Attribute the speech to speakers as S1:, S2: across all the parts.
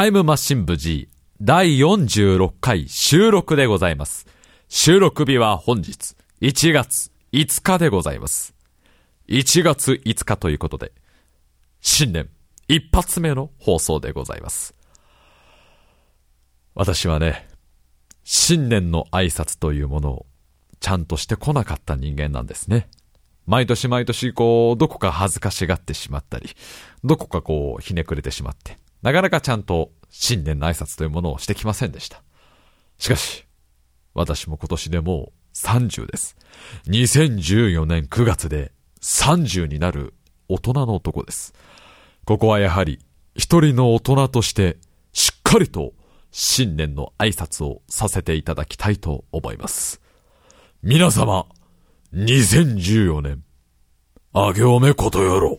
S1: タイムマシン部 G 第46回収録でございます。収録日は本日1月5日でございます。1月5日ということで、新年一発目の放送でございます。私はね、新年の挨拶というものをちゃんとしてこなかった人間なんですね。毎年毎年こう、どこか恥ずかしがってしまったり、どこかこう、ひねくれてしまって、なかなかちゃんと新年の挨拶というものをしてきませんでした。しかし、私も今年でもう30です。2014年9月で30になる大人の男です。ここはやはり一人の大人としてしっかりと新年の挨拶をさせていただきたいと思います。皆様、2014年、あげおめことよろ。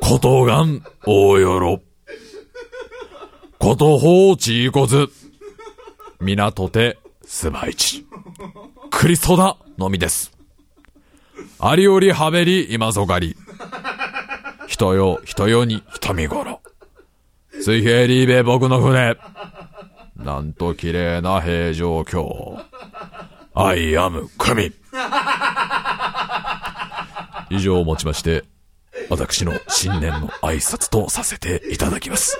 S1: ことがん大よろ。ことほうちいこず。港手すばいち。クリストだのみです。ありおりはべり今ぞがり。人よ、人よに人見頃。水平リーベ僕の船。なんと綺麗な平城京。アイアム組。以上をもちまして、私の新年の挨拶とさせていただきます。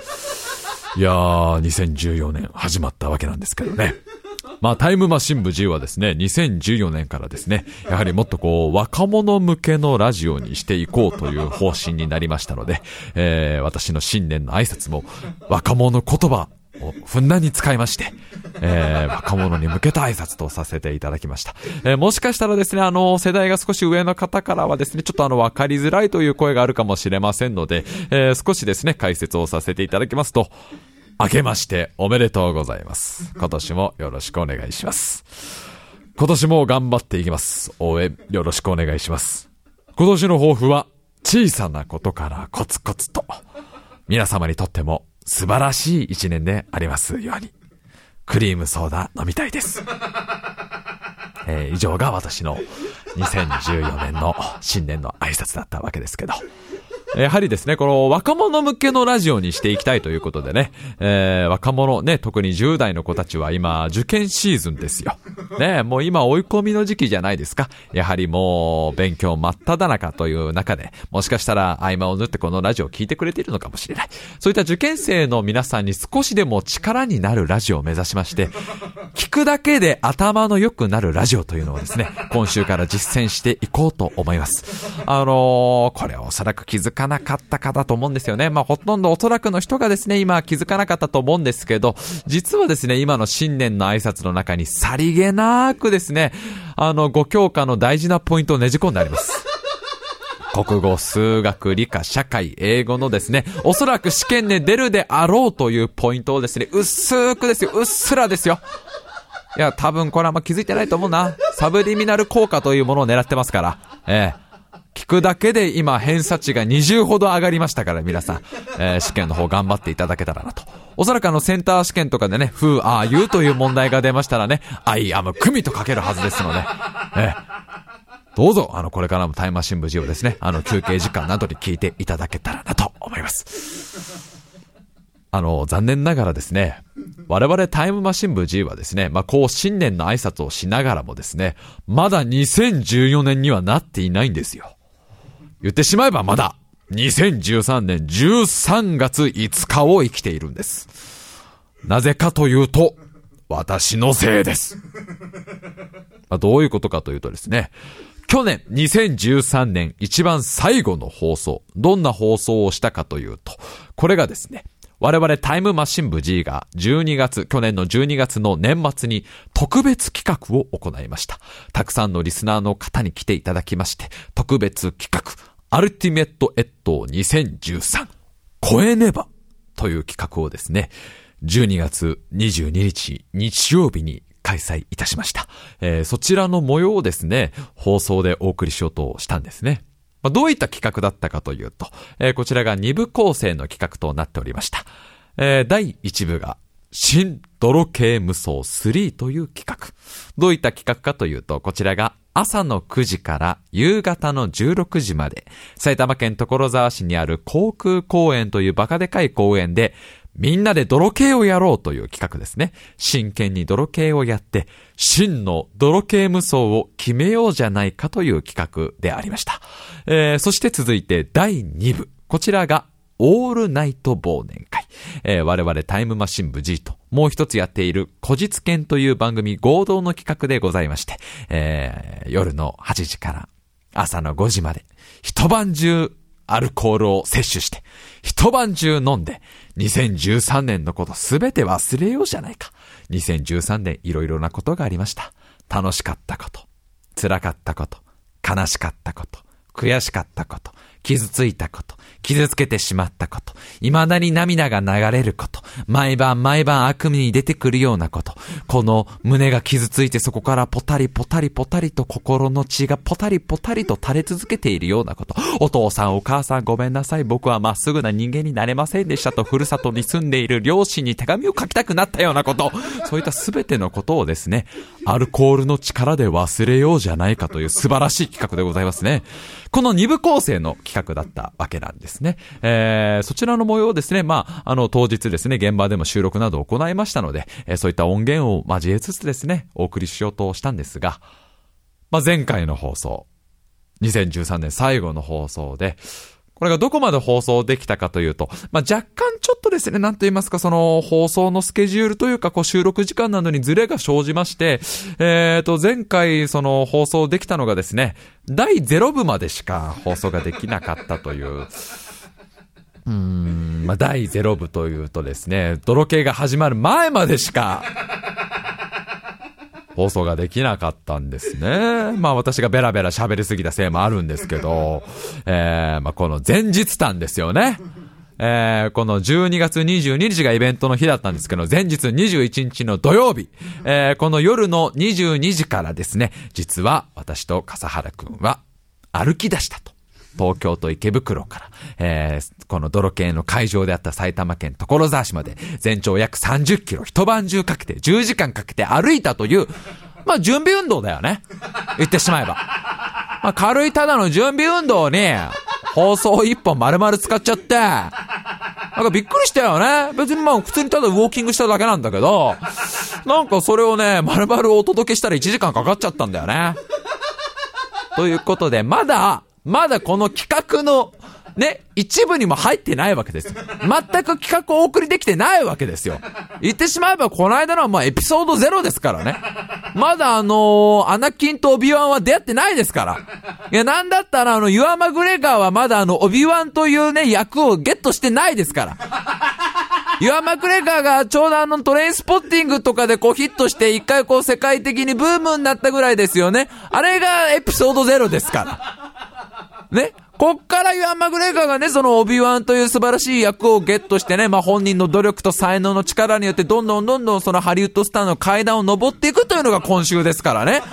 S1: いやー、2014年始まったわけなんですけどね。まあ、タイムマシン部 G はですね、2014年からですね、やはりもっとこう、若者向けのラジオにしていこうという方針になりましたので、えー、私の新年の挨拶も、若者言葉ふんだんに使いまして、えー、若者に向けた挨拶とさせていただきました。えー、もしかしたらですね、あの、世代が少し上の方からはですね、ちょっとあの、わかりづらいという声があるかもしれませんので、えー、少しですね、解説をさせていただきますと、明けましておめでとうございます。今年もよろしくお願いします。今年も頑張っていきます。応援よろしくお願いします。今年の抱負は、小さなことからコツコツと、皆様にとっても素晴らしい一年でありますように、クリームソーダ飲みたいです。えー以上が私の2014年の新年の挨拶だったわけですけど。やはりですね、この若者向けのラジオにしていきたいということでね、えー、若者ね、特に10代の子たちは今、受験シーズンですよ。ね、もう今追い込みの時期じゃないですか。やはりもう、勉強真っ只中という中で、もしかしたら合間を縫ってこのラジオを聞いてくれているのかもしれない。そういった受験生の皆さんに少しでも力になるラジオを目指しまして、聞くだけで頭の良くなるラジオというのをですね、今週から実践していこうと思います。あのーこれおそらく気づかかなかったかだと思うんですよね。まあ、ほとんどおそらくの人がですね、今気づかなかったと思うんですけど、実はですね、今の新年の挨拶の中にさりげなくですね、あの、5教科の大事なポイントをねじ込んであります。国語、数学、理科、社会、英語のですね、おそらく試験で出るであろうというポイントをですね、薄くですよ、うっすらですよ。いや、多分これはあんま気づいてないと思うな。サブリミナル効果というものを狙ってますから。ええ。聞くだけで今偏差値が20ほど上がりましたから皆さん、えー試験の方頑張っていただけたらなと。おそらくあのセンター試験とかでね、Who are you という問題が出ましたらね、I am 組と書けるはずですので、ええどうぞ、あの、これからもタイムマシン部 G をですね、あの、休憩時間などに聞いていただけたらなと思います。あの、残念ながらですね、我々タイムマシン部 G はですね、まあ、こう新年の挨拶をしながらもですね、まだ2014年にはなっていないんですよ。言ってしまえばまだ、2013年13月5日を生きているんです。なぜかというと、私のせいです。まあ、どういうことかというとですね、去年2013年一番最後の放送、どんな放送をしたかというと、これがですね、我々タイムマシン部 G が12月、去年の12月の年末に特別企画を行いました。たくさんのリスナーの方に来ていただきまして、特別企画、アルティメットエット2013、超えねばという企画をですね、12月22日日曜日に開催いたしました。えーそちらの模様をですね、放送でお送りしようとしたんですね。まあどういった企画だったかというと、えーこちらが2部構成の企画となっておりました。えー第1部が、新泥系無双3という企画。どういった企画かというと、こちらが朝の9時から夕方の16時まで、埼玉県所沢市にある航空公園というバカでかい公園で、みんなで泥系をやろうという企画ですね。真剣に泥系をやって、真の泥系無双を決めようじゃないかという企画でありました。えー、そして続いて第2部。こちらがオールナイト忘年会。えー、我々タイムマシン部 G ともう一つやっている古実研という番組合同の企画でございまして、えー、夜の8時から朝の5時まで一晩中アルコールを摂取して、一晩中飲んで、2013年のことすべて忘れようじゃないか。2013年いろいろなことがありました。楽しかったこと、辛かったこと、悲しかったこと、悔しかったこと、傷ついたこと、傷つけてしまったこと、未だに涙が流れること、毎晩毎晩悪夢に出てくるようなこと、この胸が傷ついてそこからポタリポタリポタリと心の血がポタリポタリと垂れ続けているようなこと、お父さんお母さんごめんなさい、僕はまっすぐな人間になれませんでしたと、ふるさとに住んでいる両親に手紙を書きたくなったようなこと、そういったすべてのことをですね、アルコールの力で忘れようじゃないかという素晴らしい企画でございますね。この二部構成の企画だったわけなんですね。えー、そちらの模様をですね、まあ、あの、当日ですね、現場でも収録などを行いましたので、えー、そういった音源を交えつつですね、お送りしようとしたんですが、まあ、前回の放送、2013年最後の放送で、これがどこまで放送できたかというと、まあ、若干ちょっとですね、なんと言いますか、その放送のスケジュールというか、こう収録時間などにズレが生じまして、えっ、ー、と、前回その放送できたのがですね、第0部までしか放送ができなかったという、うーん、まあ、第0部というとですね、泥系が始まる前までしか、放送ができなかったんですね。まあ私がベラベラ喋りすぎたせいもあるんですけど、えー、まあこの前日談ですよね。えー、この12月22日がイベントの日だったんですけど、前日21日の土曜日、えー、この夜の22時からですね、実は私と笠原くんは歩き出したと。東京都池袋から、えー、この泥系の会場であった埼玉県所沢市まで、全長約30キロ、一晩中かけて、10時間かけて歩いたという、まあ、準備運動だよね。言ってしまえば。まあ、軽いただの準備運動に、放送一本丸々使っちゃって、なんかびっくりしたよね。別にまあ普通にただウォーキングしただけなんだけど、なんかそれをね、丸々お届けしたら1時間かかっちゃったんだよね。ということで、まだ、まだこの企画の、ね、一部にも入ってないわけです。全く企画をお送りできてないわけですよ。言ってしまえば、この間のはまあエピソードゼロですからね。まだあのー、アナキンとオビワンは出会ってないですから。いや、なんだったらあの、ユアマグレガーはまだあの、オビワンというね、役をゲットしてないですから。ユアマクレガーがちょうどあのトレインスポッティングとかでこうヒットして一回こう世界的にブームになったぐらいですよね。あれがエピソードゼロですから。ねこっからユアン・マグレーガーがね、そのオビワンという素晴らしい役をゲットしてね、まあ本人の努力と才能の力によってどんどんどんどんそのハリウッドスターの階段を登っていくというのが今週ですからね。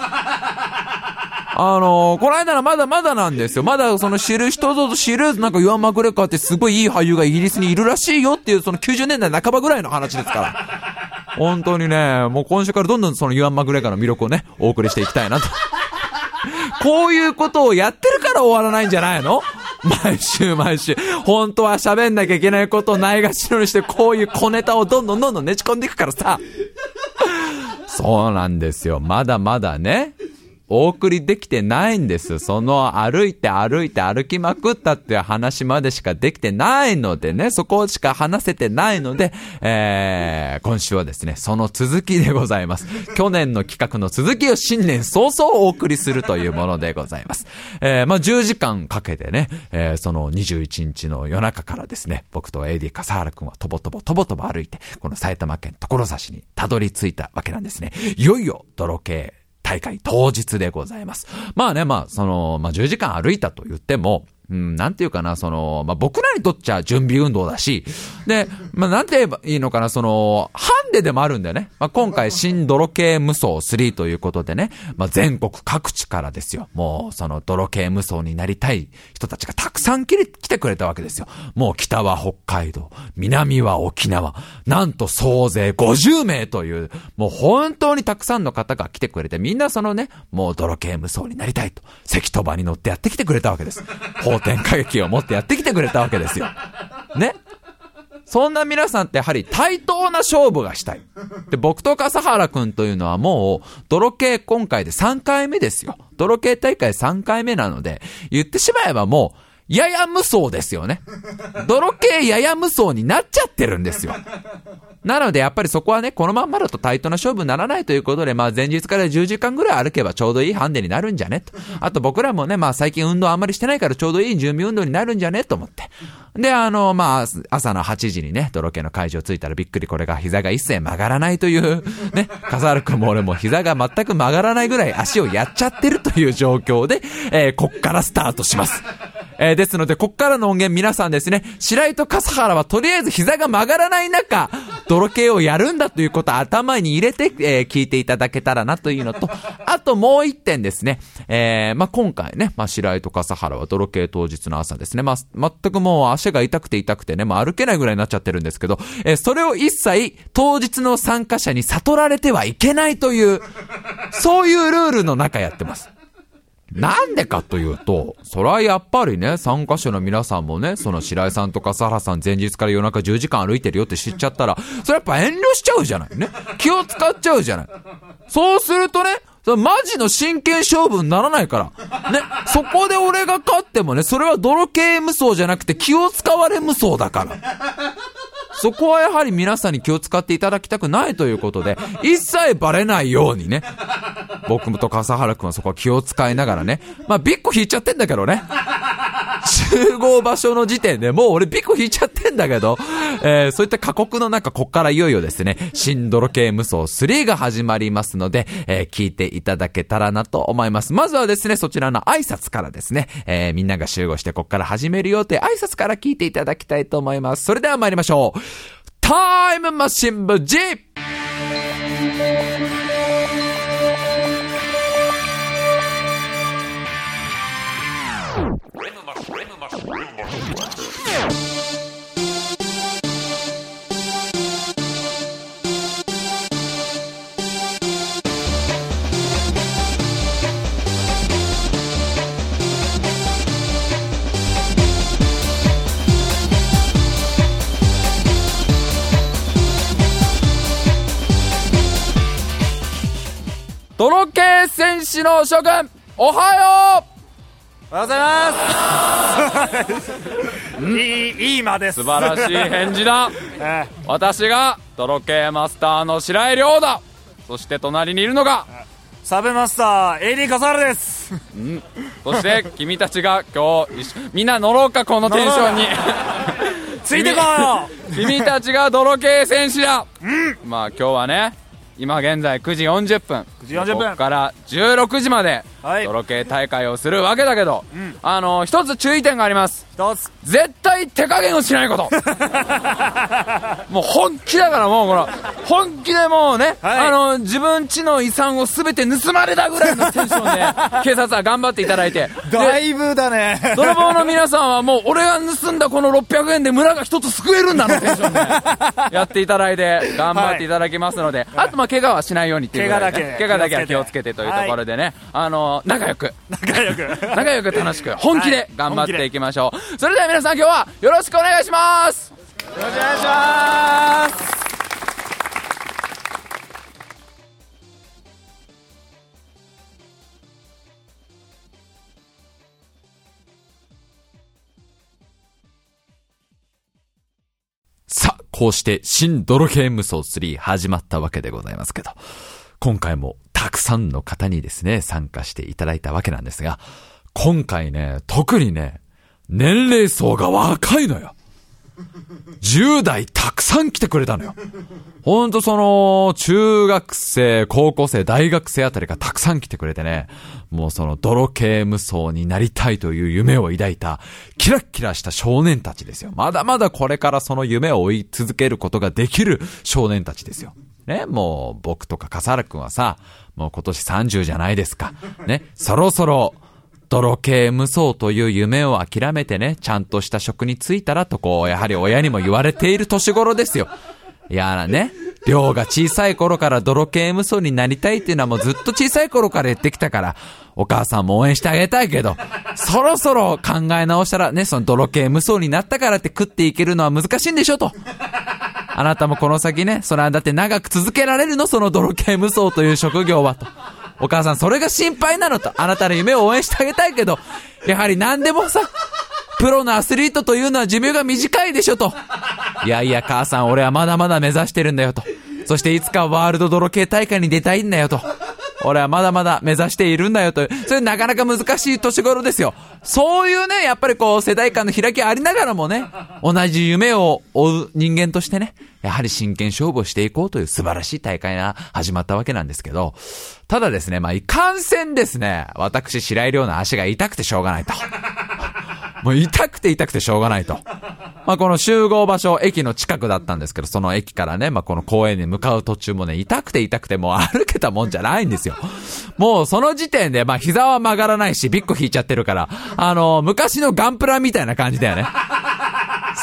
S1: あのー、この間はまだまだなんですよ。まだその知る人ぞ知る、なんかユアン・マグレーガーってすごいいい俳優がイギリスにいるらしいよっていう、その90年代半ばぐらいの話ですから。本当にね、もう今週からどんどんそのユアン・マグレーガーの魅力をね、お送りしていきたいなと。こういうことをやってるから終わらないんじゃないの？毎週毎週、本当は喋んなきゃいけないことをないがしろにして、こういう小ネタをどんどんどんどんねち込んでいくからさ。そうなんですよ。まだまだね。お送りできてないんです。その歩いて歩いて歩きまくったっていう話までしかできてないのでね、そこしか話せてないので、えー、今週はですね、その続きでございます。去年の企画の続きを新年早々お送りするというものでございます。えー、まあ、10時間かけてね、えー、その21日の夜中からですね、僕と AD 笠原くんはとぼとぼとぼとぼ歩いて、この埼玉県所沢市にたどり着いたわけなんですね。いよいよ泥系大会当日でございます。まあね、まあ、その、まあ10時間歩いたと言っても、うん、なんていうかな、その、まあ、僕らにとっちゃ準備運動だし、で、まあ、なんて言えばいいのかな、その、ハンデでもあるんだよね。まあ、今回、新泥系無双3ということでね、まあ、全国各地からですよ。もう、その、泥系無双になりたい人たちがたくさん来てくれたわけですよ。もう、北は北海道、南は沖縄、なんと総勢50名という、もう本当にたくさんの方が来てくれて、みんなそのね、もう泥系無双になりたいと、関鳥羽に乗ってやってきてくれたわけです。蒼天歌劇を持ってやってきてくれたわけですよ。ね？そんな皆さんってやはり対等な勝負がしたい。で、僕と笠原くんというのはもう、泥系今回で3回目ですよ。泥系大会3回目なので、言ってしまえばもう、やや無双ですよね。泥系やや無双になっちゃってるんですよ。なので、やっぱりそこはね、このまんまだとタイトな勝負にならないということで、まあ前日から10時間ぐらい歩けばちょうどいいハンデになるんじゃね？と。あと僕らもね、まあ最近運動あんまりしてないからちょうどいい準備運動になるんじゃね？と思って。で、あの、まあ、朝の8時にね、泥系の会場着いたらびっくりこれが膝が一切曲がらないという、ね、笠原くんも俺も膝が全く曲がらないぐらい足をやっちゃってるという状況で、えー、こっからスタートします。えー、ですので、こっからの音源皆さんですね、白井と笠原はとりあえず膝が曲がらない中、泥系をやるんだということを頭に入れて、えー、聞いていただけたらなというのと、あともう一点ですね、えー、まあ、今回ね、まあ、白井と笠原は泥系当日の朝ですね、まあ、全くもう足が痛くて痛くてね、まあ、歩けないぐらいになっちゃってるんですけど、えー、それを一切当日の参加者に悟られてはいけないという、そういうルールの中やってます。なんでかというと、それはやっぱりね、参加者の皆さんもね、その白井さんとかサラさん前日から夜中10時間歩いてるよって知っちゃったら、それやっぱ遠慮しちゃうじゃないね。気を使っちゃうじゃない。そうするとね、マジの真剣勝負にならないから。ね。そこで俺が勝ってもね、それは泥系無双じゃなくて気を使われ無双だから。そこはやはり皆さんに気を使っていただきたくないということで、一切バレないようにね、僕と笠原くんはそこは気を使いながらね、まあビッコ引いちゃってんだけどね。集合場所の時点でもう俺ビッコ引いちゃってんだけど、えー、そういった過酷の中、こっからいよいよですね、新泥系無双3が始まりますので、えー、聞いていただけたらなと思います。まずはですね、そちらの挨拶からですね、えー、みんなが集合してこっから始めるよって挨拶から聞いていただきたいと思います。それでは参りましょう。タイムマシン部 G! 戦士の諸君、おはよ
S2: うおはようございます いい、いい間です。
S1: 素晴らしい返事だ。ええ、私が、泥系マスターの白井亮だ。そして隣にいるのが、
S2: サブマスター、AD 笠原です。
S1: うん。そして、君たちが今日、みんな乗ろうか、このテンションに。
S2: ついてこいよ
S1: 君たちが泥系戦士だ。うん。まあ今日はね、今現在9時40分。
S2: 9時40分。
S1: ここから16時まで泥系大会をするわけだけど、うん、あの一つ注意点があります
S2: 一つ。
S1: 絶対手加減をしないこと。もう本気だからもうこの。本気でもうね、はい、あの自分ちの遺産を全て盗まれたぐらいのテンションで 警察は頑張っていただいて。
S2: だいぶだね。
S1: 泥棒の皆さんはもう俺が盗んだこの600円で村が一つ救えるんだのテンションで。やっていただいて頑張っていただきますので、はい、あとまあ怪我はしないようにっていう
S2: 怪我だけ。
S1: 怪我だけは気をつけてというところでね、はい、あの仲良く。
S2: 仲良く。
S1: 仲良く楽しく。本気で頑張っていきましょう、はい、それでは皆さん今日はよろしくお願いします。
S2: よろしくお願いします。
S1: さあ、こうして新泥系無双3始まったわけでございますけど、今回もたくさんの方にですね、参加していただいたわけなんですが、今回ね、特にね、年齢層が若いのよ。10代たくさん来てくれたのよ。ほんとその、中学生、高校生、大学生あたりがたくさん来てくれてね、もうその泥系無双になりたいという夢を抱いた、キラッキラした少年たちですよ。まだまだこれからその夢を追い続けることができる少年たちですよ。ね、もう僕とか笠原くんはさ、もう今年30じゃないですか。ね、そろそろ、泥系無双という夢を諦めてね、ちゃんとした職に就いたらとこう、やはり親にも言われている年頃ですよ。いやね、量が小さい頃から泥系無双になりたいっていうのはもうずっと小さい頃から言ってきたから、お母さんも応援してあげたいけど、そろそろ考え直したらね、その泥系無双になったからって食っていけるのは難しいんでしょと。あなたもこの先ね、それはだって長く続けられるの？その泥系無双という職業はと。お母さん、それが心配なのと、あなたの夢を応援してあげたいけど、やはり何でもさ、プロのアスリートというのは寿命が短いでしょと。いやいや、母さん、俺はまだまだ目指してるんだよと。そしていつかワールド泥系大会に出たいんだよと。俺はまだまだ目指しているんだよと。それなかなか難しい年頃ですよ。そういうね、やっぱりこう世代間の開きありながらもね、同じ夢を追う人間としてね、やはり真剣勝負をしていこうという素晴らしい大会が始まったわけなんですけど、ただですね、まあ、いかんせんですね、私、白井亮の足が痛くてしょうがないと。もう痛くて痛くてしょうがないと。まあ、この集合場所、駅の近くだったんですけど、その駅からね、まあ、この公園に向かう途中もね、痛くて痛くてもう歩けたもんじゃないんですよ。もうその時点で、まあ、膝は曲がらないし、ビッコ引いちゃってるから、あの、昔のガンプラみたいな感じだよね。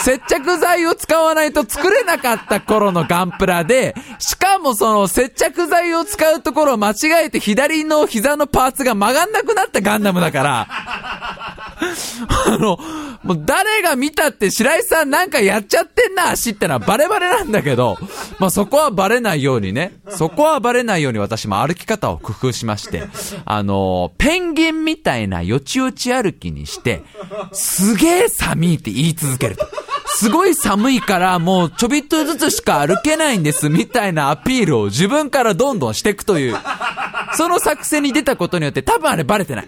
S1: 接着剤を使わないと作れなかった頃のガンプラで、しかもその接着剤を使うところを間違えて左の膝のパーツが曲がんなくなったガンダムだから、あの、もう誰が見たって白井さんなんかやっちゃってんな足ってのはバレバレなんだけど、まあそこはバレないようにね、そこはバレないように私も歩き方を工夫しまして、あの、ペンギンみたいなよちよち歩きにして、すげえ寒いって言い続けると。すごい寒いからもうちょびっとずつしか歩けないんですみたいなアピールを自分からどんどんしていくという、その作戦に出たことによって多分あれバレてない。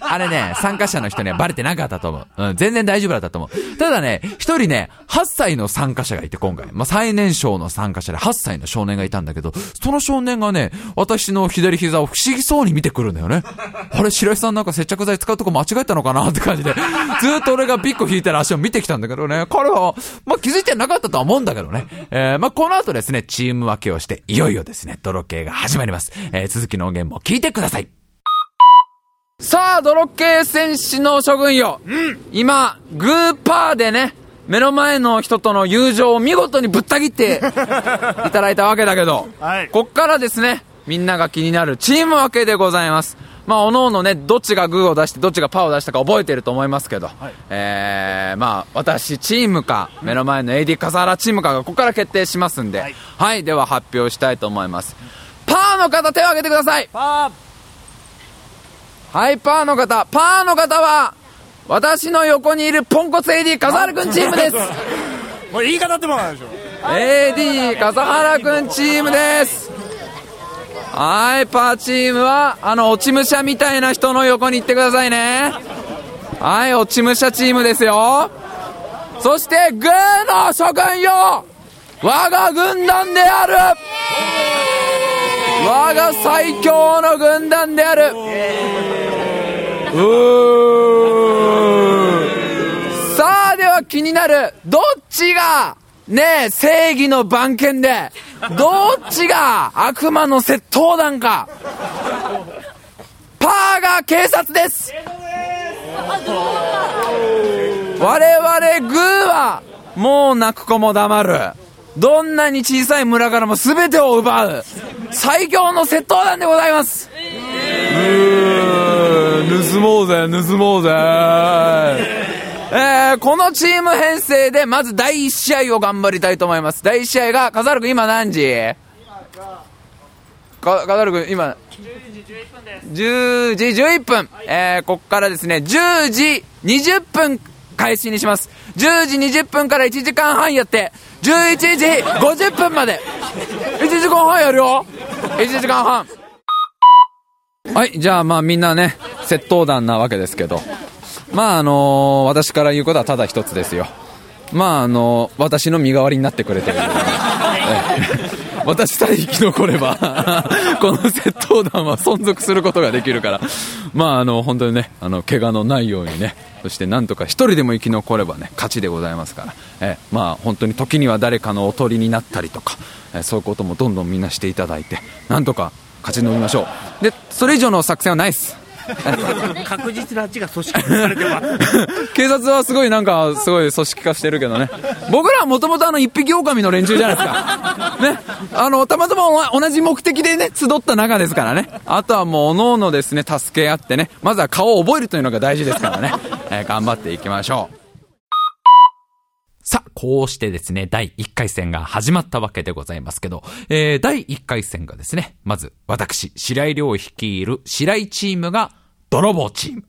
S1: あれね、参加者の人にはバレてなかったと思う。うん、全然大丈夫だったと思う。ただね、一人ね、8歳の参加者がいて今回。まあ、最年少の参加者で8歳の少年がいたんだけど、その少年がね、私の左膝を不思議そうに見てくるんだよね。あれ、白井さんなんか接着剤使うとこ間違えたのかなって感じで、ずっと俺がピッコ引いたら足を見てきたんだけどね、彼は、まあ、気づいてなかったとは思うんだけどね。えー、まあ、この後ですね、チーム分けをして、いよいよですね、泥系が始まります。えー、続きの音源も聞いてください。さあ、泥系戦士の諸君よ。うん。今、グーパーでね、目の前の人との友情を見事にぶった切って いただいたわけだけど、はい、こっからですね、みんなが気になるチーム分けでございます。まあ、おのおのね、どっちがグーを出して、どっちがパーを出したか覚えてると思いますけど、はい、えー、まあ、私チームか、目の前の AD 笠原チームかがここから決定しますんで、はい、はい、では発表したいと思います。パーの方手を挙げてください
S2: パー
S1: はい、パーの方。パーの方は、私の横にいるポンコツ AD 笠原くんチームです。
S2: もう言い方ってもないでしょ。
S1: AD 笠原くんチームです。はい、パーチームは、あの、落ち武者みたいな人の横に行ってくださいね。はい、落ち武者チームですよ。そして、グーの諸君よ我が軍団である我が最強の軍団である。さあでは気になる。どっちがねえ正義の番犬でどっちが悪魔の窃盗団か。パーが警察です。我々グーはもう泣く子も黙る。どんなに小さい村からも全てを奪う。最強の窃盗団でございます。盗もうぜ盗もうぜ。えー、このチーム編成でまず第1試合を頑張りたいと思います。第1試合が笠原君今何時？か笠原君今。10時11分、えー、ここからですね10時20分開始にします。10時20分から1時間半やって11時50分まで。1時間半やるよ。1時間半はいじゃあまあみんなね窃盗団なわけですけど。まああのー、私から言うことはただ一つですよ。
S3: まああの私の身代わりになってくれてる、え え私さえ生き残れば この窃盗団は存続することができるから。まああの本当にねあの怪我のないようにねそしてなんとか一人でも生き残ればね勝ちでございますから、えまあ本当に時には誰かのおとりになったりとか、えそういうこともどんどんみんなしていただいてなんとか勝ち延びましょう。でそれ以上の作戦はないです
S4: 確実なあっちが組織されてます
S3: 警察はすごいなんか、すごい組織化してるけどね。僕らはもともとあの一匹狼の連中じゃないですか。ね。あの、たまたま同じ目的でね、集った中ですからね。あとはもう、おのおのですね、助け合ってね、まずは顔を覚えるというのが大事ですからね。えー頑張っていきましょう。
S1: さあ、こうしてですね、第1回戦が始まったわけでございますけど、えー、第1回戦がですね、まず、私、白井亮を率いる白井チームが、泥棒チーム。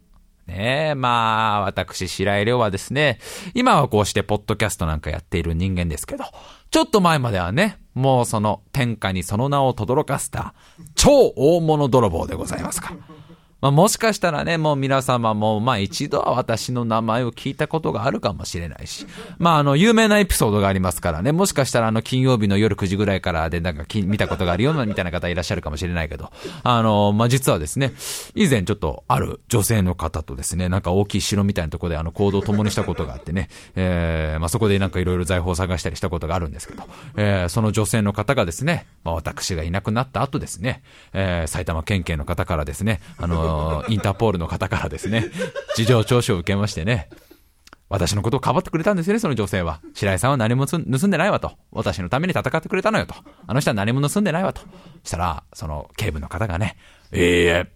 S1: ねえ、まあ、私、白井亮はですね、今はこうしてポッドキャストなんかやっている人間ですけど、ちょっと前まではね、もうその天下にその名を轟かせた、超大物泥棒でございますから。まあ、もしかしたらね、もう皆様も、まあ一度は私の名前を聞いたことがあるかもしれないし、まああの、有名なエピソードがありますからね、もしかしたらあの、金曜日の夜9時ぐらいからでなんか見たことがあるようなみたいな方いらっしゃるかもしれないけど、あの、まあ実はですね、以前ちょっとある女性の方とですね、なんか大きい城みたいなところであの、行動を共にしたことがあってね、えー、まあそこでなんかいろいろ財宝を探したりしたことがあるんですけど、えー、その女性の方がですね、まあ私がいなくなった後ですね、えー、埼玉県警の方からですね、あのインターポールの方からですね、事情聴取を受けましてね、私のことをかばってくれたんですよね、その女性は。白井さんは何も盗んでないわと。私のために戦ってくれたのよと。あの人は何も盗んでないわと。したら、その警部の方がね、いいえ、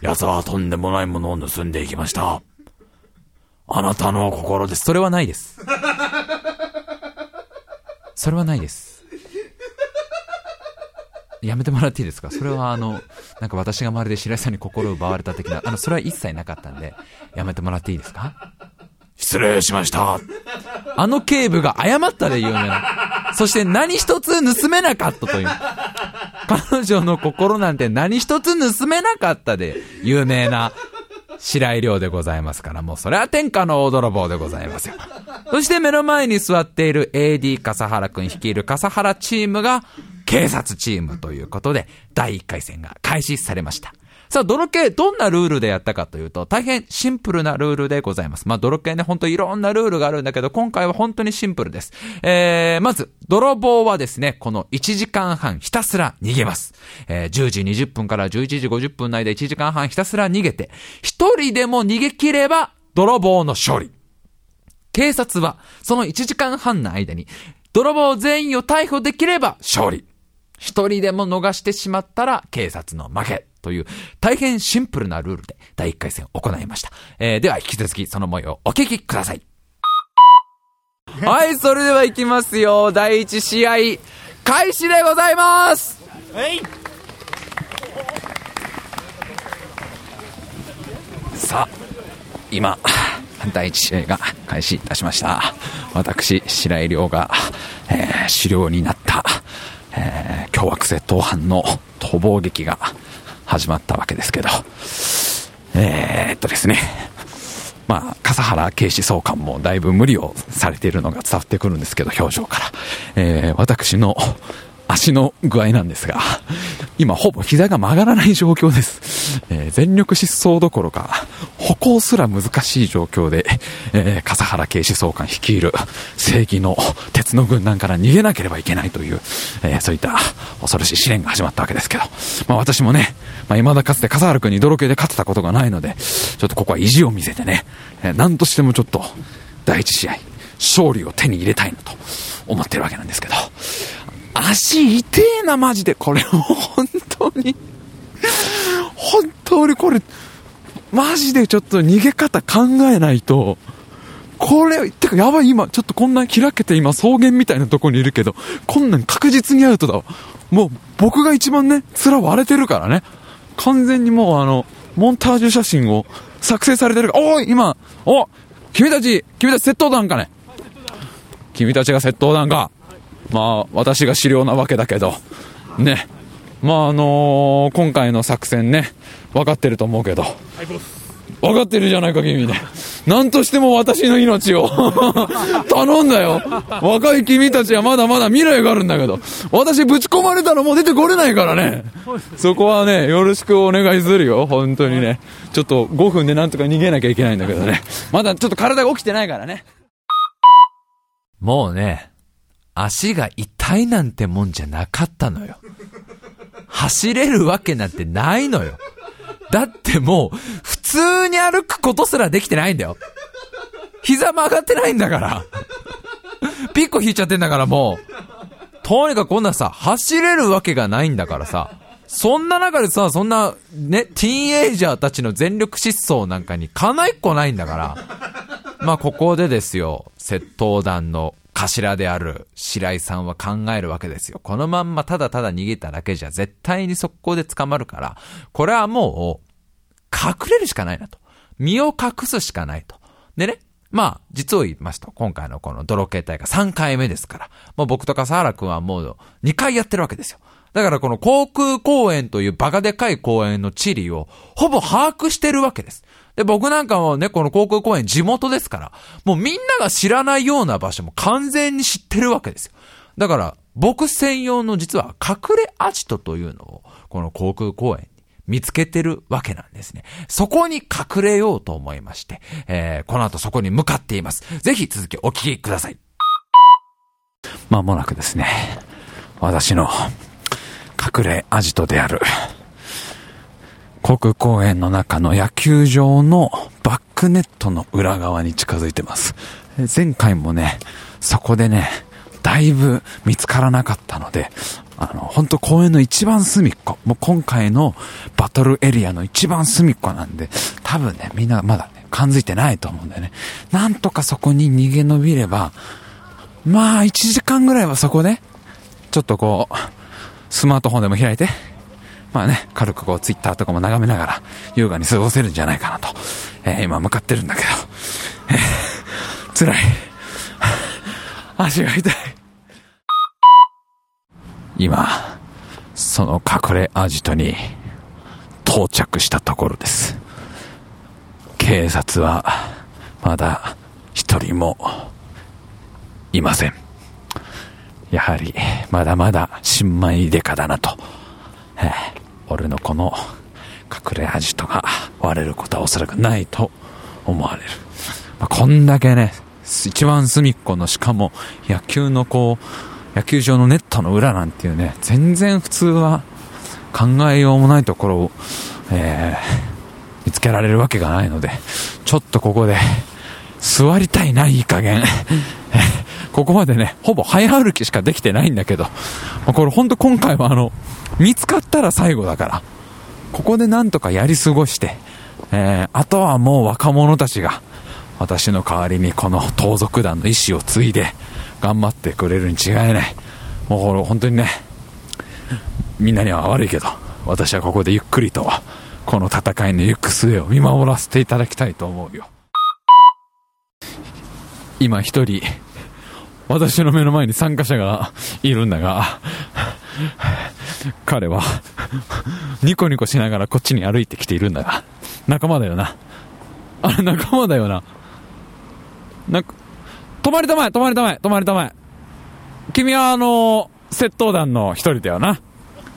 S1: 奴はとんでもないものを盗んでいきました。あなたの心です。それはないです。それはないです。やめてもらっていいですか？それはあの、なんか私がまるで白井さんに心を奪われた的な、あの、それは一切なかったんで、やめてもらっていいですか？失礼しました。あの警部が謝ったで有名な。そして何一つ盗めなかったという。彼女の心なんて何一つ盗めなかったで有名な白井亮でございますから、もうそれは天下の大泥棒でございますよ。そして目の前に座っている AD 笠原くん率いる笠原チームが警察チームということで、第1回戦が開始されました。さあ、泥系、どんなルールでやったかというと、大変シンプルなルールでございます。まあ、泥系ね、本当いろんなルールがあるんだけど、今回は本当にシンプルです。えー、まず、泥棒はですね、この1時間半ひたすら逃げます。えー、10時20分から11時50分の間1時間半ひたすら逃げて、一人でも逃げ切れば、泥棒の勝利。警察は、その1時間半の間に、泥棒全員を逮捕できれば勝利。一人でも逃してしまったら警察の負け。という大変シンプルなルールで第1回戦を行いました。えー、では引き続きその模様をお聞きください。はい、それでは行きますよ。第1試合、開始でございます
S4: はい
S3: さあ、今、第1試合が開始いたしました。私、白井亮が、えー、狩猟になった、えー、凶悪窃盗犯の逃亡劇が始まったわけですけど、えー、っとですね、まあ、笠原警視総監もだいぶ無理をされているのが伝わってくるんですけど、表情から。えー、私の足の具合なんですが、今ほぼ膝が曲がらない状況です。えー全力疾走どころか、歩行すら難しい状況で、えー笠原警視総監率いる正義の鉄の軍団から逃げなければいけないという、えーそういった恐ろしい試練が始まったわけですけど、まあ私もね、まあ未だかつて笠原君に泥系で勝てたことがないので、ちょっとここは意地を見せてね、えー何としてもちょっと、第一試合、勝利を手に入れたいなと思ってるわけなんですけど、足痛えな、マジで。これ、本当に。本当にこれ、マジでちょっと逃げ方考えないと、これ、てかやばい今、ちょっとこんな開けて今草原みたいなとこにいるけど、こんなん確実にアウトだわ。もう僕が一番ね、面割れてるからね。完全にもうあの、モンタージュ写真を作成されてるから、おい今、お君たち、君たち窃盗団かね君たちが窃盗団か。まあ、私が資料なわけだけど、ね。まあ、あのー今回の作戦ね、分かってると思うけど、分かってるじゃないか、君ね。
S1: 何としても私の命を 頼んだよ。若い君たちはまだまだ未来があるんだけど、私ぶち込まれたらもう出てこれないからね。そこはね、よろしくお願いするよ、本当にね。ちょっと5分でなんとか逃げなきゃいけないんだけどね。まだちょっと体が起きてないからね。
S5: もうね、足が痛いなんてもんじゃなかったのよ。走れるわけなんてないのよ。だってもう、普通に歩くことすらできてないんだよ。膝曲がってないんだから。ピッコ引いちゃってんだからもう。とにかくこんなさ、走れるわけがないんだからさ。そんな中でさ、そんな、ね、ティーンエイジャーたちの全力疾走なんかにかないっこないんだから。まあ、ここでですよ、窃盗団の頭である白井さんは考えるわけですよ。このまんまただただ逃げただけじゃ絶対に速攻で捕まるから、これはもう、隠れるしかないなと。身を隠すしかないと。でね、まあ、実を言いますと、今回のこの泥系隊が3回目ですから、もう僕と笠原くんはもう2回やってるわけですよ。だからこの航空公園というバカでかい公園の地理をほぼ把握してるわけです。で、僕なんかもね、この航空公園地元ですから、もうみんなが知らないような場所も完全に知ってるわけですよ。だから、僕専用の実は隠れアジトというのを、この航空公園に見つけてるわけなんですね。そこに隠れようと思いまして、えー、この後そこに向かっています。ぜひ続きお聞きください。
S1: まもなくですね、私の隠れアジトである、航空公園の中の野球場のバックネットの裏側に近づいてます。前回もね、そこでね、だいぶ見つからなかったので、あの、本当公園の一番隅っこ、もう今回のバトルエリアの一番隅っこなんで、多分ね、みんなまだね、感づいてないと思うんだよね。なんとかそこに逃げ延びれば、まあ、1時間ぐらいはそこで、ちょっとこう、スマートフォンでも開いて、まあね、軽くこう、ツイッターとかも眺めながら、優雅に過ごせるんじゃないかなと、えー今向かってるんだけど、えー 辛い。足が痛い。今、その隠れアジトに到着したところです。警察は、まだ一人もいません。やはり、まだまだ新米デカだなと。俺のこの隠れアジトが割れることはおそらくないと思われる。まあ、こんだけね、一番隅っこのしかも野球のこう、野球場のネットの裏なんていうね、全然普通は考えようもないところを、えー見つけられるわけがないので、ちょっとここで座りたいな、いい加減。ここまでね、ほぼ早歩きしかできてないんだけど、まあこれほんと今回はあの、見つかったら最後だから、ここでなんとかやり過ごして、えーあとはもう若者たちが、私の代わりにこの盗賊団の意志を継いで、頑張ってくれるに違いない。もうこれ本当にね、みんなには悪いけど、私はここでゆっくりと、この戦いの行く末を見守らせていただきたいと思うよ。今一人、私の目の前に参加者がいるんだが、彼は、ニコニコしながらこっちに歩いてきているんだが、仲間だよな。あれ仲間だよな。な、止まりたまえ、止まりたまえ、止まりたまえ。君はあの、窃盗団の一人だよな。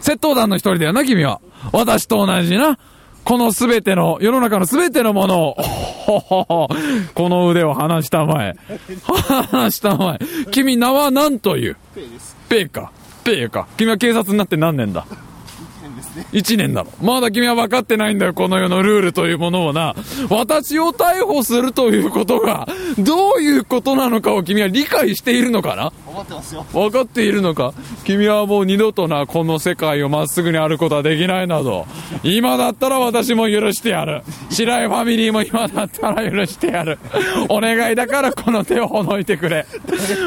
S1: 窃盗団の一人だよな、君は。私と同じな。このすべての、世の中のすべてのものを、この腕を離したまえ。離したまえ。君名は何という？ペイか。ペイか。君は警察になって何年だ？1年だろ。まだ君は分かってないんだよ、この世のルールというものをな。私を逮捕するということが、どういうことなのかを君は理解しているのかな？分かってますよ。分かっているのか？君はもう二度とな、この世界をまっすぐに歩くことはできないなど。今だったら私も許してやる。白井ファミリーも今だったら許してやる。お願いだからこの手をほどいてくれ。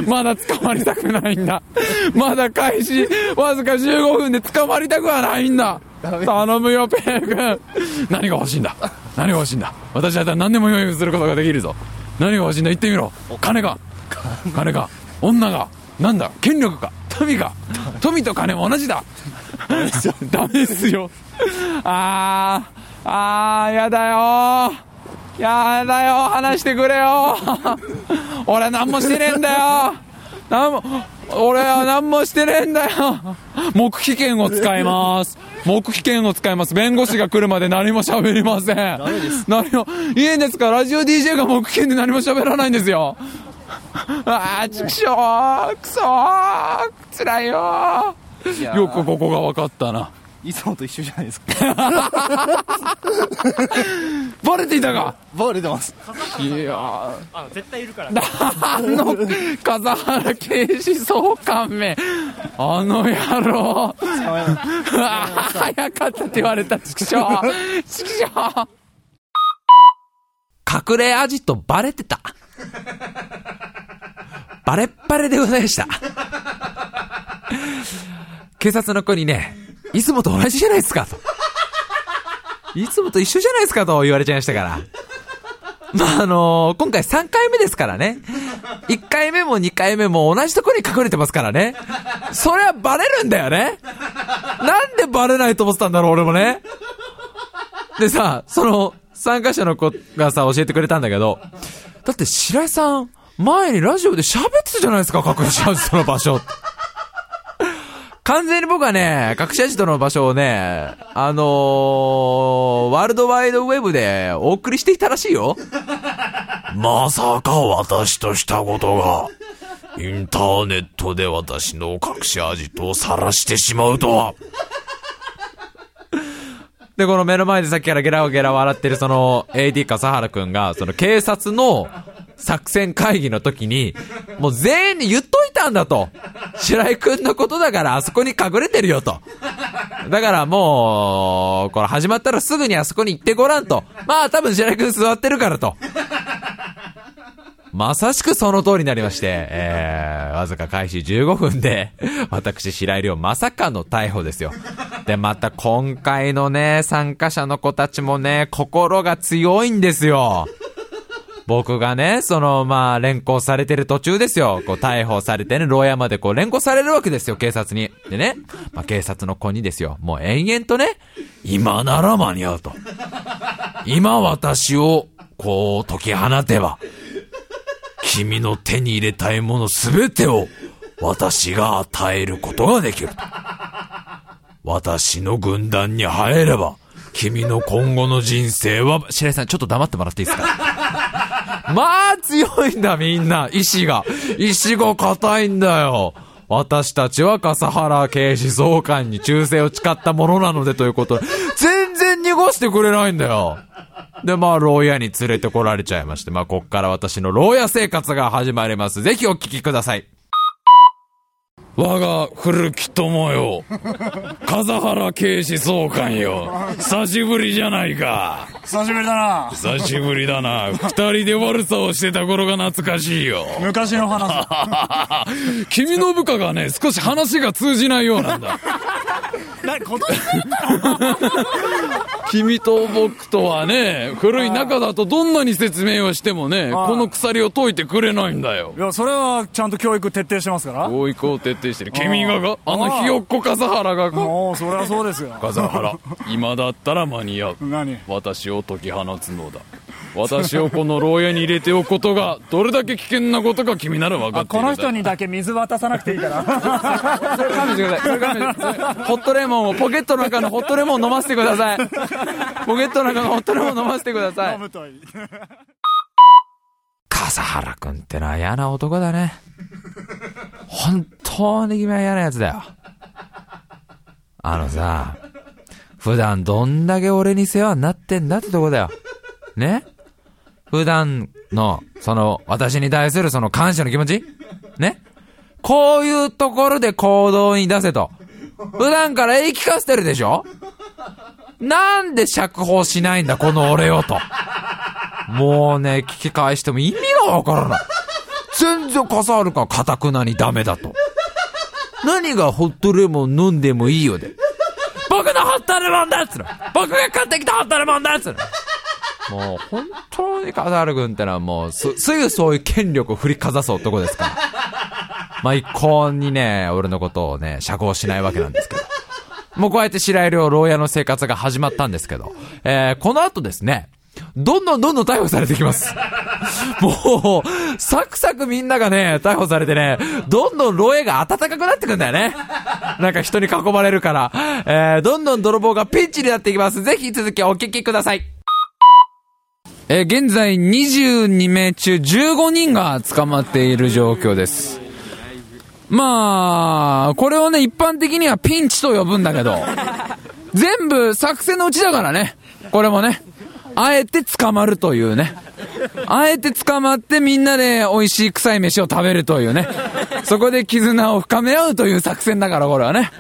S1: まだ捕まりたくないんだ。まだ開始わずか15分で捕まりたくはないんだ。頼むよ、ペイ君。何が欲しいんだ？何が欲しいんだ？私だったら何でも用意することができるぞ。何が欲しいんだ？言ってみろ。金が。金が。女が。なんだ？権力か。富か。富と金も同じだ。ダメですよ。あー、あー、やだよやだよ、話してくれよ。俺何もしてねえんだよ。なんも、俺は何もしてねえんだよ。黙秘権を使います。黙秘権を使います。弁護士が来るまで何も喋りません。何も、いいんですかラジオ DJ が黙秘権で何も喋らないんですよ。ああ、ちくしょう、くそー、辛いよよくここが分かったな。
S6: いつもと一緒じゃないですか。
S1: バレていたか？
S6: バレてます。
S1: いやー
S7: あ絶対いるから
S1: あの、風原警視総監め、あの野郎、早かったって言われた、ちくしょう、ちくしょう。隠れアジトバレてた。バレッバレでございました。警察の子にね、いつもと同じじゃないですか、と。いつもと一緒じゃないですか、と言われちゃいましたから。まあ、あのー今回3回目ですからね。1回目も2回目も同じところに隠れてますからね。それはバレるんだよね。なんでバレないと思ってたんだろう、俺もね。でさ、その、参加者の子がさ、教えてくれたんだけど、だって白井さん、前にラジオで喋ってたじゃないですか、隠しアジトの場所。完全に僕はね、隠しアジトの場所をね、あのー、ワールドワイドウェブでお送りしていたらしいよ。
S8: まさか私としたことが、インターネットで私の隠し味とを晒してしまうとは。
S1: で、この目の前でさっきからゲラゲラ笑ってるその AD 笠原くんが、その警察の作戦会議の時に、もう全員に言っといたんだと。白井くんのことだからあそこに隠れてるよと。だからもう、これ始まったらすぐにあそこに行ってごらんと。まあ多分白井くん座ってるからと。まさしくその通りになりまして、えー、わずか開始15分で、私、白井亮まさかの逮捕ですよ。で、また今回のね、参加者の子たちもね、心が強いんですよ。僕がね、その、まあ、連行されてる途中ですよ。こう、逮捕されてね、牢屋までこう、連行されるわけですよ、警察に。でね、まあ、警察の子にですよ、もう延々とね、
S8: 今なら間に合うと。今私を、こう解き放てば、君の手に入れたいものすべてを、私が与えることができると。私の軍団に入れば、君の今後の人生は、
S1: 白井さん、ちょっと黙ってもらっていいですか？まあ、強いんだ、みんな。意志が。石が硬いんだよ。私たちは笠原警視総監に忠誠を誓ったものなのでということで、全然濁してくれないんだよ。で、まあ、牢屋に連れてこられちゃいまして、まあ、こっから私の牢屋生活が始まります。ぜひお聞きください。
S8: 我が古き友よ。風原警視総監よ。久しぶりじゃないか。
S2: 久しぶりだな
S8: 久しぶりだな。二人で悪さをしてた頃が懐かしいよ。
S2: 昔の話
S8: 君の部下がね、少し話が通じないようなんだ。
S2: な今年
S8: 君と僕とはね、古い仲だとどんなに説明をしてもね、
S2: はい
S8: この鎖を解いてくれないんだよ
S2: い。やそれはちゃんと教育徹底してますから
S8: 教育を徹底してる。君ががあのひよっこ笠原がか
S2: もうそれはそうですよ
S8: 笠原、今だったら間に合う。
S2: 何？
S8: 私を解き放つのだ。私をこの牢屋に入れておくことが、どれだけ危険なことか君なら分か
S2: あ
S8: って
S2: この人にだけ水渡さなくていいから
S1: それ勘弁してください。それ勘弁ホットレモンを、ポケットの中のホットレモンを飲ませてください。ポケットの中のホットレモンを飲ませてください
S2: 飲。むといい
S1: 笠原くんってのは嫌な男だね。本当に君は嫌なやつだよ。あのさ、普段どんだけ俺に世話になってんだってとこだよ。ね？普段の、その、私に対するその感謝の気持ち？ね？こういうところで行動に出せと。普段から言い聞かせてるでしょ？なんで釈放しないんだ、この俺をと。もうね、聞き返しても意味がわからない。全然笠原かかたくなにダメだと。何がホットレモン飲んでもいいよで。僕のホットレモンだっつの僕が買ってきたホットレモンだっつのもう本当に笠原君ってのはもうす、すぐそういう権力を振りかざす男ですから。まあ一向にね、俺のことをね、釈放しないわけなんですけど。もうこうやって白井亮牢屋の生活が始まったんですけど、えー、この後ですね、どんどんどんどん逮捕されてきます。もう、サクサクみんながね、逮捕されてね、どんどん漏洩が暖かくなってくんだよね。なんか人に囲まれるから、えー、どんどん泥棒がピンチになっていきます。ぜひ続きお聞きください。えー現在22名中15人が捕まっている状況です。まあ、これをね、一般的にはピンチと呼ぶんだけど、全部作戦のうちだからね。これもね。あえて捕まるというね。あえて捕まってみんなで美味しい臭い飯を食べるというね。そこで絆を深め合うという作戦だから、これはね。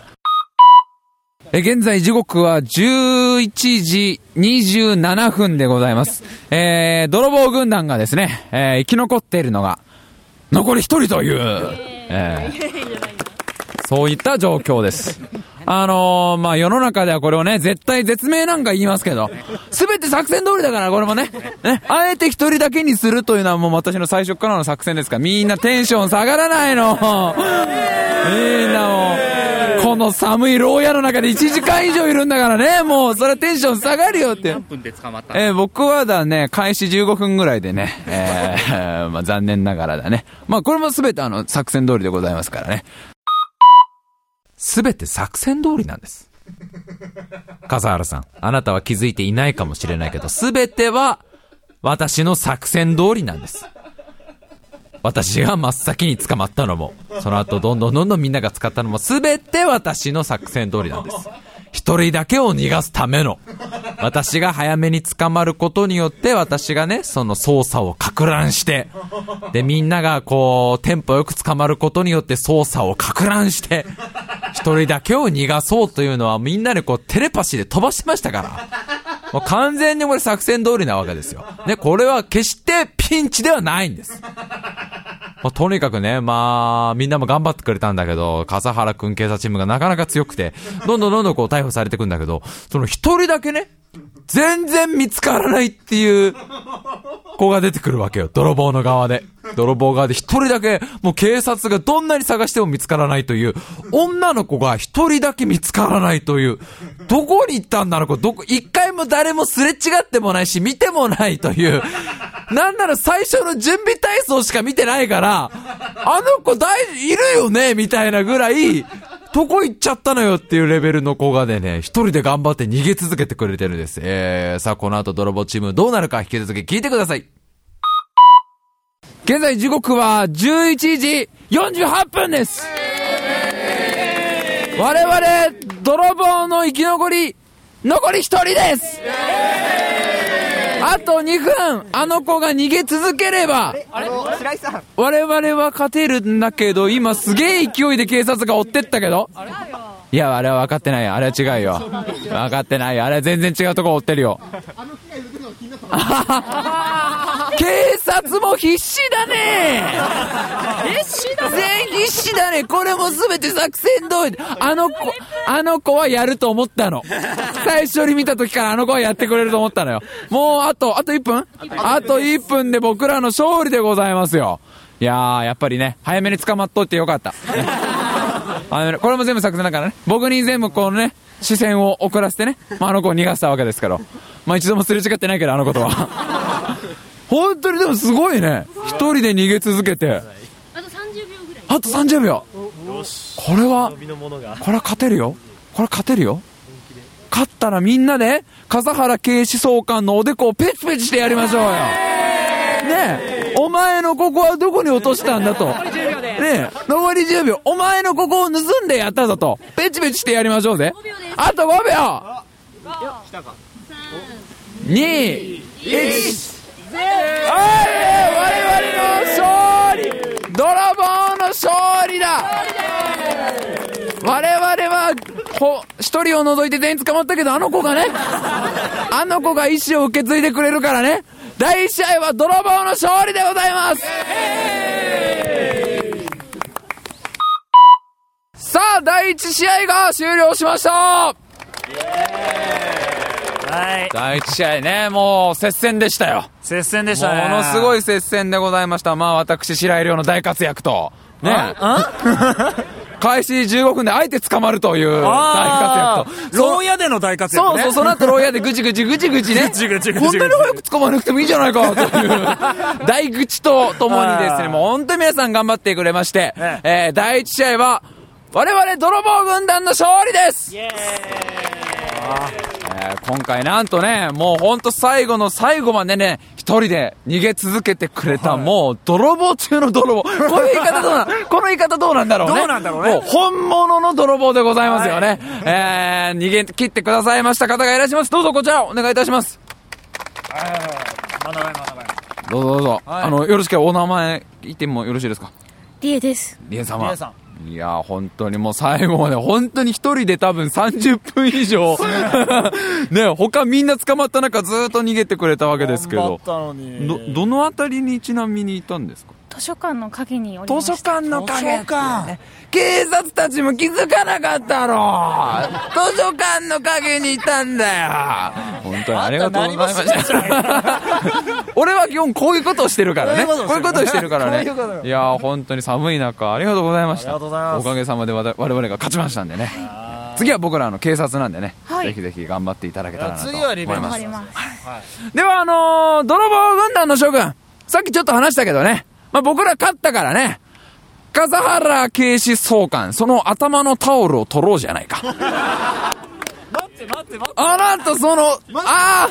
S1: え、現在時刻は11時27分でございます。えー、泥棒軍団がですね、えー生き残っているのが、残り一人という、えーそういった状況です。あのー、まあ、世の中ではこれをね、絶対絶命なんか言いますけど、すべて作戦通りだから、これもね。ね、あえて一人だけにするというのはもう私の最初からの作戦ですから、みんなテンション下がらないの。みんなもう、この寒い牢屋の中で1時間以上いるんだからね、もう、それはテンション下がるよって
S4: 何。分で捕まった
S1: えー僕はだね、開始15分ぐらいでね、えー まあ残念ながらだね。まあこれもすべてあの作戦通りでございますからね。すべて作戦通りなんです。笠原さん、あなたは気づいていないかもしれないけど、すべては私の作戦通りなんです。私が真っ先に捕まったのも、その後どんどんどんどんみんなが使ったのも、すべて私の作戦通りなんです。一人だけを逃がすための、私が早めに捕まることによって、私がね、その捜査をか乱して、で、みんながこう、テンポよく捕まることによって捜査をか乱して、一人だけを逃がそうというのはみんなでこう、テレパシーで飛ばしてましたから。もう完全にこれ作戦通りなわけですよ。ね、これは決してピンチではないんです。まあ、とにかくね、まあ、みんなも頑張ってくれたんだけど、笠原くん警察チームがなかなか強くて、どんどんどんどんこう逮捕されてくんだけど、その一人だけね、全然見つからないっていう子が出てくるわけよ。泥棒の側で。泥棒側で一人だけ、もう警察がどんなに探しても見つからないという、女の子が一人だけ見つからないという、どこに行ったんだろう？こどこ、一回も誰もすれ違ってもないし、見てもないという、なんなら最初の準備体操しか見てないから、あの子大、いるよね？みたいなぐらい、どこ行っちゃったのよっていうレベルの子がでね、一人で頑張って逃げ続けてくれてるんです。えー、さあこの後泥棒チームどうなるか引き続き聞いてください。現在時刻は11時48分です我々、泥棒の生き残り、残り一人ですあと2分、あの子が逃げ続ければ、我々は勝てるんだけど、今すげえ勢いで警察が追ってったけど。いや、あれは分かってないよ。あれは違うよ。分かってないよ。あれは全然違うとこ追ってるよ。警察も必死だね必死だ全員必死だねこれも全て作戦通り。あの子、あの子はやると思ったの。最初に見た時からあの子はやってくれると思ったのよ。もうあと、あと1分？あと1分で僕らの勝利でございますよ。いやー、やっぱりね、早めに捕まっとってよかった。ね早めにこれも全部作戦だからね。僕に全部このね、視線を送らせてね、まあ、あの子を逃がしたわけですから。まあ一度もすれ違ってないけど、あの子とは。本当にでもすごいね。一人で逃げ続けて。
S9: あと30秒ぐらい。
S1: あと30秒。これは、これは勝てるよ。これは勝てるよ。勝ったらみんなで、笠原警視総監のおでこをペチペチしてやりましょうよ。ねえ、お前のここはどこに落としたんだと。ねえ、残り10秒。お前のここを盗んでやったぞと。ペチペチしてやりましょうぜ。あと5秒 !2、1、おい我々の勝利。泥棒の勝利だ。我々は、ほ、一人を除いて全員捕まったけど、あの子がね、あの子が意志を受け継いでくれるからね、第一試合は泥棒の勝利でございます。さあ、第一試合が終了しました。
S2: はい。
S1: 第一試合ね、もう接戦でしたよ。
S2: 接戦でしたね。
S1: ものすごい接戦でございました。まあ私、白井亮の大活躍と。ね。
S3: 開始15分であえて捕まるという大
S2: あ
S3: 活躍と。
S2: ー牢屋での大活躍ね。
S3: そうそう、その後牢屋でぐちぐちぐちぐちね。
S2: ぐちぐちぐち
S3: こんなに早く捕まらなくてもいいじゃないか、という、大愚痴とともにですね、
S2: はい
S3: もう本当に皆さん頑張ってくれまして、
S2: え
S3: えー第一試合は、我々泥棒軍団の勝利ですえー今回なんとね、もうほんと最後の最後までね、一人で逃げ続けてくれた、もう泥棒中の泥棒。この言い方どうなん、この言い方どうなんだろうね。
S2: どうなんだろうね。
S3: もう本物の泥棒でございますよね。えー、逃げ切ってくださいました。方がいらっしゃいます。どうぞこちらお願いいたします。どうぞどうぞ。あの、よろしければお名前言ってもよろしい。ですか
S9: リエです。
S3: リエ様。
S2: リエさ
S3: いやー、本当にもう最後まで、本当に一人で多分30分以上、ね、他みんな捕まった中ずーっと逃げてくれたわけですけど、ど、どのあたりにちなみにいたんですか？
S9: 図書館の陰におりま
S3: 図
S9: した。
S3: 書館の影
S2: 図書館
S3: ね警察たちも気づかなかったろ図書館の影にいたんだよ本当にありがとうございました。俺は基本こういうことをしてるからね。
S2: こういうことをしてる
S3: こういうことをしてるからね。
S2: い
S3: やー本当に寒い中、ありがとうございました。おかげさまで我々が勝ちましたんでね。次は僕らの警察なんでね、
S9: はい
S3: ぜひぜひ頑張っていただけたらなと思い
S2: 次はリベンジ
S3: ます
S9: 頑張。ります。
S3: では、あのー泥棒軍団の諸君、さっきちょっと話したけどね、まあ、僕ら勝ったからね、笠原警視総監、その頭のタオルを取ろうじゃないか。
S2: 待って待って待って
S3: あなんとその、あ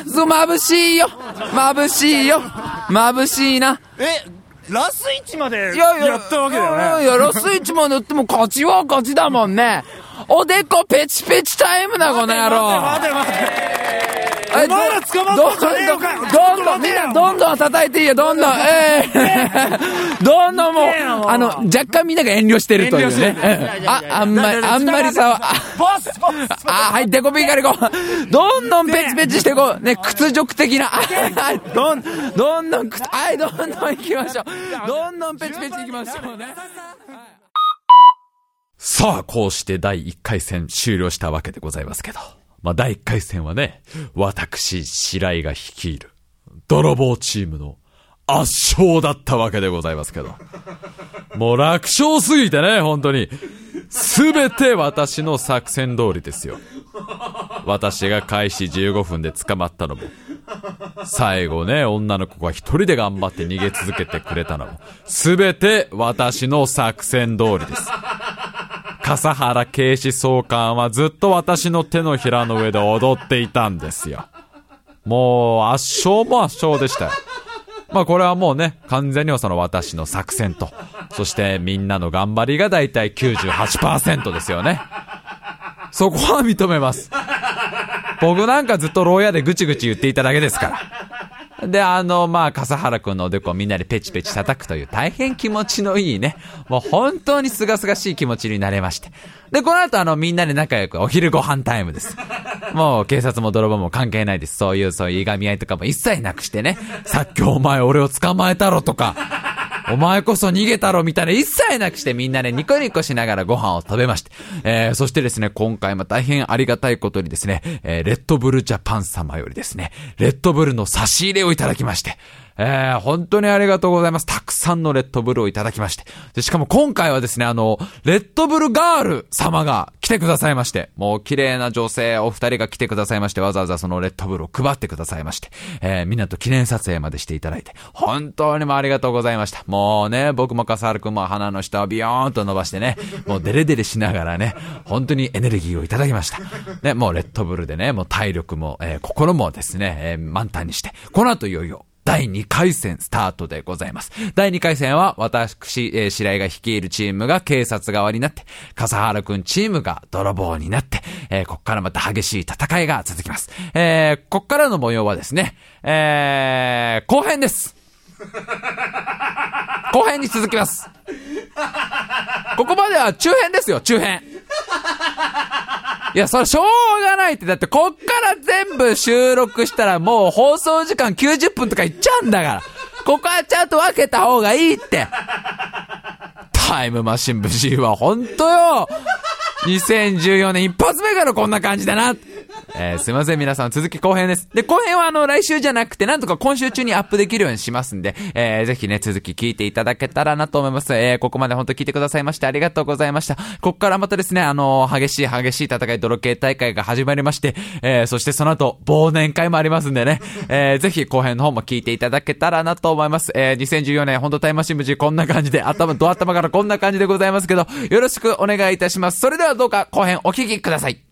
S3: あ、そう、眩しいよ。眩しいよ。眩しいな。
S2: えラスイチまで
S3: いやいや、
S2: やったわけだよね
S3: いやいや、ラスイチまでやっても勝ちは勝ちだもんね。おでこペチペチタイムだ、この野郎。
S2: 待て待て待て
S3: お
S2: お前ら捕まったんじゃねえよか
S3: どんどん、みんな、どんどん叩いていいよ、どんどん、ええどんどんもうあの、若干みんなが遠慮してるというね。あ、あんまり、あんまりさ、あ
S2: ボスボス
S3: あ、はい、デコピンから行こう。どんどんペチペチしていこう。ね、屈辱的な。はいどん、どんどん、くはい、どんどん行きましょう。どんどんペチペチ行きましょうね。
S1: さあ、こうして第1回戦終了したわけでございますけど。まあ、第1回戦はね、私、白井が率いる、泥棒チームの圧勝だったわけでございますけど。もう楽勝すぎてね、本当に。すべて私の作戦通りですよ。私が開始15分で捕まったのも、最後ね、女の子が一人で頑張って逃げ続けてくれたのも、すべて私の作戦通りです。笠原警視総監はずっと私の手のひらの上で踊っていたんですよ。もう圧勝も圧勝でしたよ。まあこれはもうね、完全にはその私の作戦と、そしてみんなの頑張りがだいたい98%ですよね。そこは認めます。僕なんかずっと牢屋でぐちぐち言っていただけですから。で、あの、まあ、笠原くんのおでこをみんなでペチペチ叩くという大変気持ちのいいね、もう本当にすがすがしい気持ちになれまして。で、この後あの、みんなで仲良くお昼ご飯タイムです。もう警察も泥棒も関係ないです。そういう、そういういがみ合いとかも一切なくしてね。さっきお前俺を捕まえたろとか、お前こそ逃げたろみたいな一切なくしてみんなでニコニコしながらご飯を食べまして。えー、そしてですね、今回も大変ありがたいことにですね、えー、レッドブルジャパン様よりですね、レッドブルの差し入れをいただきまして。えー、本当にありがとうございます。たくさんのレッドブルをいただきまして。で、しかも今回はですね、あの、レッドブルガール様が来てくださいまして、もう綺麗な女性お二人が来てくださいまして、わざわざそのレッドブルを配ってくださいまして、えー、みんなと記念撮影までしていただいて、本当にもありがとうございました。もうね、僕も笠原くんも鼻の下をビヨーンと伸ばしてね、もうデレデレしながらね、本当にエネルギーをいただきました。ね、もうレッドブルでね、もう体力も、えー、心もですね、えー、満タンにして、この後いよいよ、第2回戦スタートでございます。第2回戦は私、えー、白井が率いるチームが警察側になって、笠原くんチームが泥棒になって、えー、こっからまた激しい戦いが続きます。えー、こっからの模様はですね、えー、後編です。後編に続きます。ここまでは中編ですよ、中編。いや、それしょうがないって。だって、こっから全部収録したらもう放送時間90分とかいっちゃうんだから。ここはちゃんと分けた方がいいって。タイムマシン無事は本当よ。2014年一発目からこんな感じだな。えーすいません、皆さん、続き後編です。で、後編はあの、来週じゃなくて、なんとか今週中にアップできるようにしますんで、えーぜひね、続き聞いていただけたらなと思います。えーここまで本当聞いてくださいまして、ありがとうございました。ここからまたですね、あの激しい激しい戦い、泥系大会が始まりまして、えーそしてその後、忘年会もありますんでね、えーぜひ後編の方も聞いていただけたらなと思います。えー2014年、本当タイムマシン無事こんな感じで、頭、ド頭からこんな感じでございますけど、よろしくお願いいたします。それではどうか後編お聞きください。